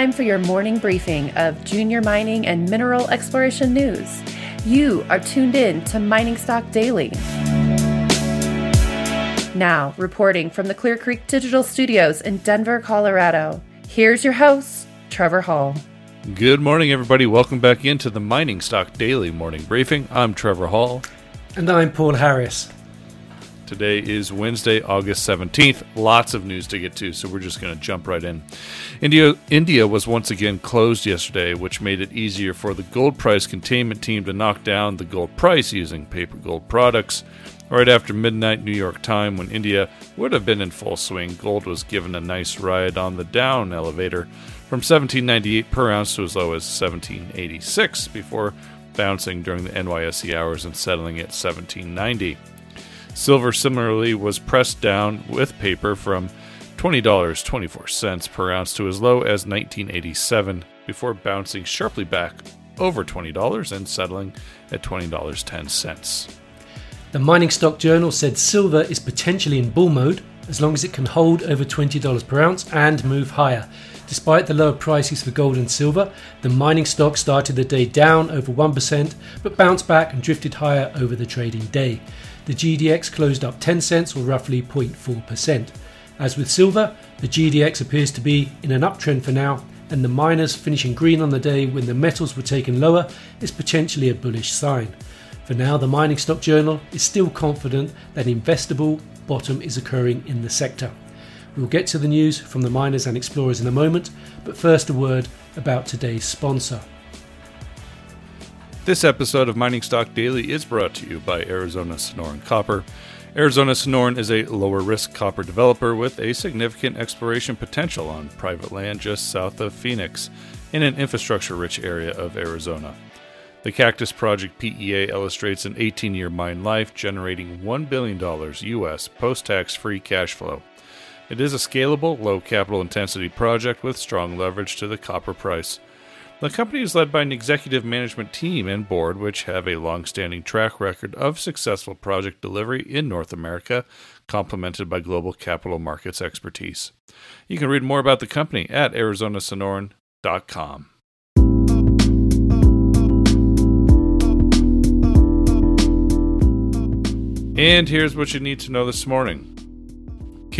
time for your morning briefing of junior mining and mineral exploration news. You are tuned in to Mining Stock Daily. Now, reporting from the Clear Creek Digital Studios in Denver, Colorado, here's your host, Trevor Hall. Good morning, everybody. Welcome back into the Mining Stock Daily morning briefing. I'm Trevor Hall. And I'm Paul Harris. Today is Wednesday, August 17th. Lots of news to get to, so we're just going to jump right in. India, India was once again closed yesterday, which made it easier for the gold price containment team to knock down the gold price using paper gold products. Right after midnight New York time, when India would have been in full swing, gold was given a nice ride on the down elevator from 1798 per ounce to as low as 1786 before bouncing during the NYSE hours and settling at 1790. Silver similarly was pressed down with paper from $20.24 per ounce to as low as 1987 before bouncing sharply back over $20 and settling at $20.10. The Mining Stock Journal said silver is potentially in bull mode as long as it can hold over $20 per ounce and move higher. Despite the lower prices for gold and silver, the mining stock started the day down over 1% but bounced back and drifted higher over the trading day. The GDX closed up 10 cents or roughly 0.4%. As with silver, the GDX appears to be in an uptrend for now, and the miners finishing green on the day when the metals were taken lower is potentially a bullish sign. For now, the Mining Stock Journal is still confident that investable bottom is occurring in the sector. We'll get to the news from the miners and explorers in a moment, but first a word about today's sponsor. This episode of Mining Stock Daily is brought to you by Arizona Sonoran Copper. Arizona Sonoran is a lower risk copper developer with a significant exploration potential on private land just south of Phoenix in an infrastructure rich area of Arizona. The Cactus Project PEA illustrates an 18 year mine life generating $1 billion US post tax free cash flow. It is a scalable, low capital intensity project with strong leverage to the copper price. The company is led by an executive management team and board which have a long standing track record of successful project delivery in North America, complemented by global capital markets expertise. You can read more about the company at arizonasonoran.com. And here's what you need to know this morning.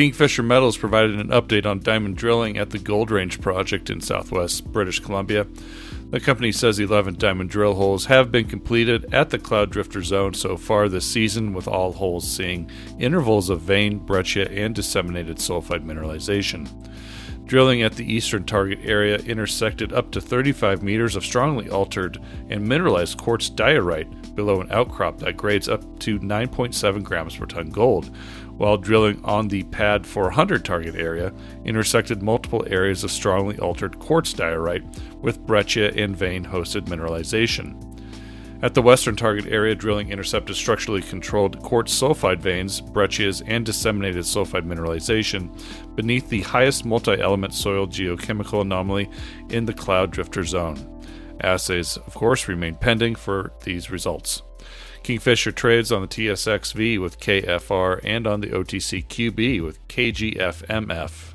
Kingfisher Metals provided an update on diamond drilling at the Gold Range project in southwest British Columbia. The company says 11 diamond drill holes have been completed at the Cloud Drifter zone so far this season, with all holes seeing intervals of vein, breccia, and disseminated sulfide mineralization. Drilling at the eastern target area intersected up to 35 meters of strongly altered and mineralized quartz diorite below an outcrop that grades up to 9.7 grams per ton gold, while drilling on the Pad 400 target area, intersected multiple areas of strongly altered quartz diorite with breccia and vein hosted mineralization. At the western target area, drilling intercepted structurally controlled quartz sulfide veins, breccias, and disseminated sulfide mineralization beneath the highest multi element soil geochemical anomaly in the Cloud Drifter zone. Assays, of course, remain pending for these results. Kingfisher trades on the TSXV with KFR and on the OTCQB with KGFMF.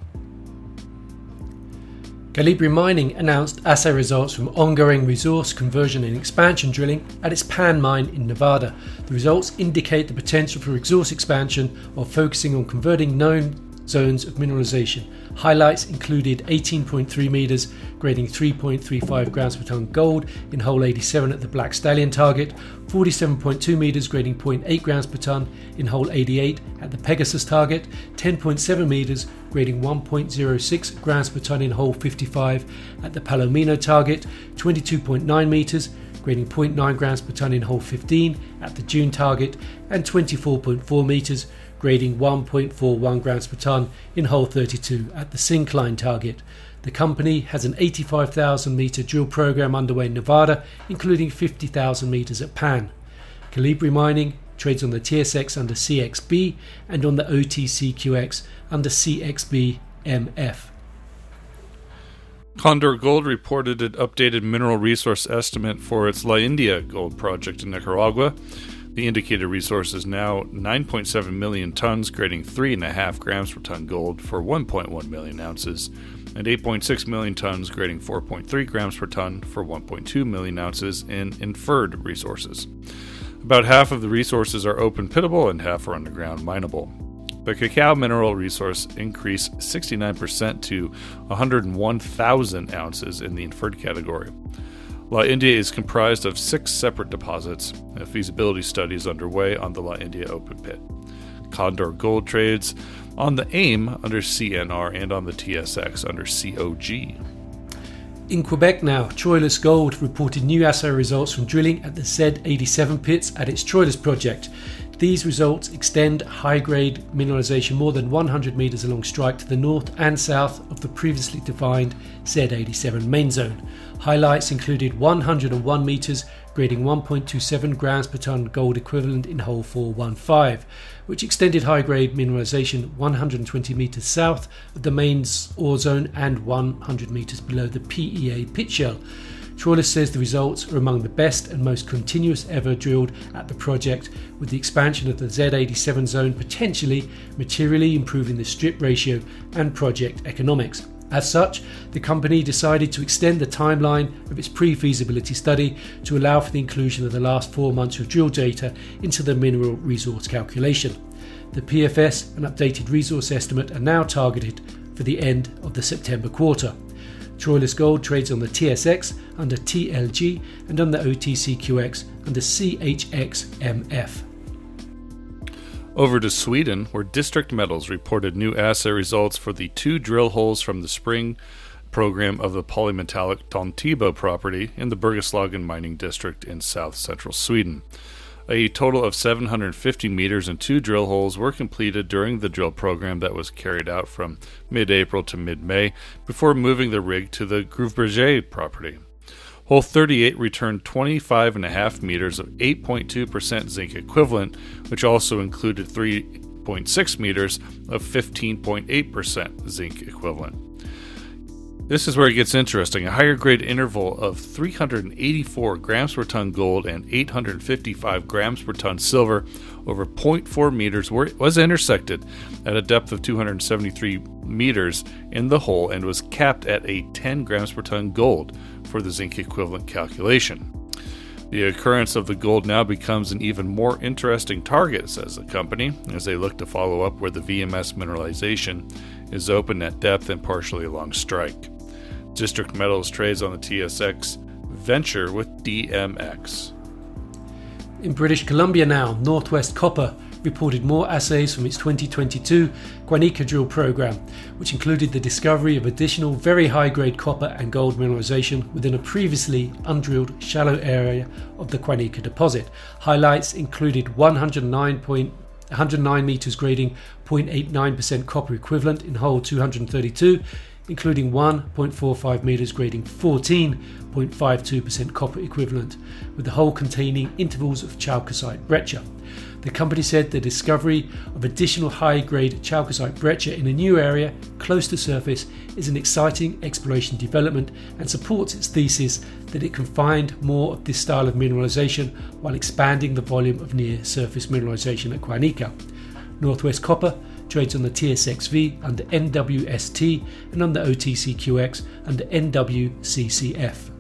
Calibre Mining announced assay results from ongoing resource conversion and expansion drilling at its Pan mine in Nevada. The results indicate the potential for resource expansion while focusing on converting known zones of mineralization. Highlights included 18.3 metres, grading 3.35 grams per tonne gold in hole 87 at the Black Stallion target, 47.2 metres, grading 0.8 grams per tonne in hole 88 at the Pegasus target, 10.7 metres, grading 1.06 grams per tonne in hole 55 at the Palomino target, 22.9 metres, grading 0.9 grams per tonne in hole 15 at the June target, and 24.4 metres, grading 1.41 grams per tonne in hole 32 at the Syncline target. The company has an 85,000 metre drill program underway in Nevada, including 50,000 metres at Pan. Calibre Mining trades on the TSX under CXB and on the OTCQX under CXBMF. Condor Gold reported an updated mineral resource estimate for its La India gold project in Nicaragua. The indicated resource is now 9.7 million tons, grading 3.5 grams per ton gold for 1.1 million ounces. and 8.6 million tons grading 4.3 grams per ton for 1.2 million ounces in inferred resources. About half of the resources are open pitable and half are underground mineable. The cacao mineral resource increased 69% to 101,000 ounces in the inferred category. La India is comprised of six separate deposits. A feasibility study is underway on the La India open pit. Condor Gold trades on the AIM under CNR and on the TSX under COG. In Quebec now, Troilus Gold reported new assay results from drilling at the Z87 pits at its Troilus project. These results extend high grade mineralisation more than 100 metres along strike to the north and south of the previously defined Z87 main zone. Highlights included 101 metres grading 1.27 grams per tonne gold equivalent in hole 415, which extended high grade mineralisation 120 metres south of the main ore zone and 100 metres below the PEA pit shell. Troilus says the results are among the best and most continuous ever drilled at the project, with the expansion of the Z87 zone potentially materially improving the strip ratio and project economics. As such, the company decided to extend the timeline of its pre feasibility study to allow for the inclusion of the last four months of drill data into the mineral resource calculation. The PFS and updated resource estimate are now targeted for the end of the September quarter. Troilus Gold trades on the TSX under TLG and on the OTCQX under CHXMF. Over to Sweden, where District Metals reported new assay results for the two drill holes from the spring program of the polymetallic Tomtebo property in the Bergslagen mining district in south central Sweden. A total of 750 meters and two drill holes were completed during the drill program that was carried out from mid April to mid May before moving the rig to the Gruvberget property. Hole 38 returned 25.5 meters of 8.2% zinc equivalent, which also included 3.6 meters of 15.8% zinc equivalent. This is where it gets interesting. A higher grade interval of 384 grams per ton gold and 855 grams per ton silver over 0.4 meters was intersected at a depth of 273 meters in the hole and was capped at a 10 grams per ton gold for the zinc equivalent calculation. The occurrence of the gold now becomes an even more interesting target, says the company, as they look to follow up where the VMS mineralization is open at depth and partially along strike. District Metals trades on the TSX Venture with DMX. In British Columbia now, Northwest Copper reported more assays from its 2022 Kwanika drill program, which included the discovery of additional very high grade copper and gold mineralization within a previously undrilled shallow area of the Kwanika deposit. Highlights included 109. 109 meters grading 0.89% copper equivalent in hole 232 including 1.45 metres grading 14.52% copper equivalent, with the hole containing intervals of chalcocite breccia. The company said the discovery of additional high grade chalcocite breccia in a new area close to surface is an exciting exploration development and supports its thesis that it can find more of this style of mineralisation while expanding the volume of near surface mineralisation at Kwanika. Northwest Copper trades on the TSXV under NWST and on the OTCQX under NWCCF.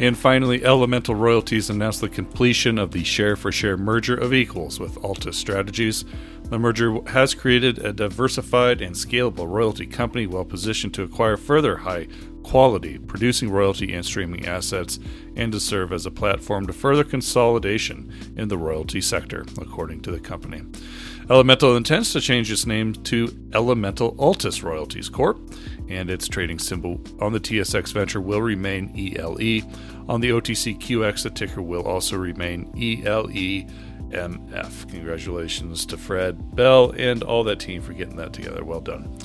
And finally, Elemental Royalties announced the completion of the share for share merger of equals with Altus Strategies. The merger has created a diversified and scalable royalty company well positioned to acquire further high quality producing royalty and streaming assets and to serve as a platform to further consolidation in the royalty sector, according to the company. Elemental intends to change its name to Elemental Altus Royalties Corp, and its trading symbol on the TSX Venture will remain ELE. On the OTCQX, the ticker will also remain ELEMF. Congratulations to Fred Bell and all that team for getting that together. Well done.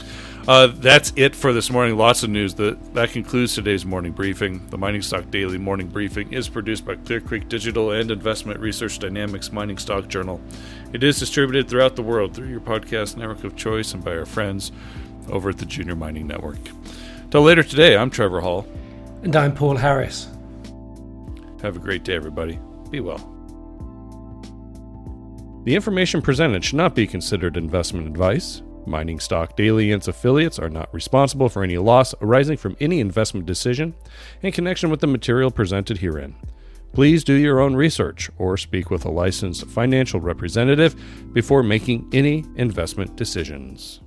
Uh, that's it for this morning. Lots of news. That, that concludes today's morning briefing. The Mining Stock Daily Morning Briefing is produced by Clear Creek Digital and Investment Research Dynamics Mining Stock Journal. It is distributed throughout the world through your podcast network of choice and by our friends over at the Junior Mining Network. Till later today, I'm Trevor Hall. And I'm Paul Harris. Have a great day, everybody. Be well. The information presented should not be considered investment advice Mining Stock Daily and its affiliates are not responsible for any loss arising from any investment decision in connection with the material presented herein. Please do your own research or speak with a licensed financial representative before making any investment decisions.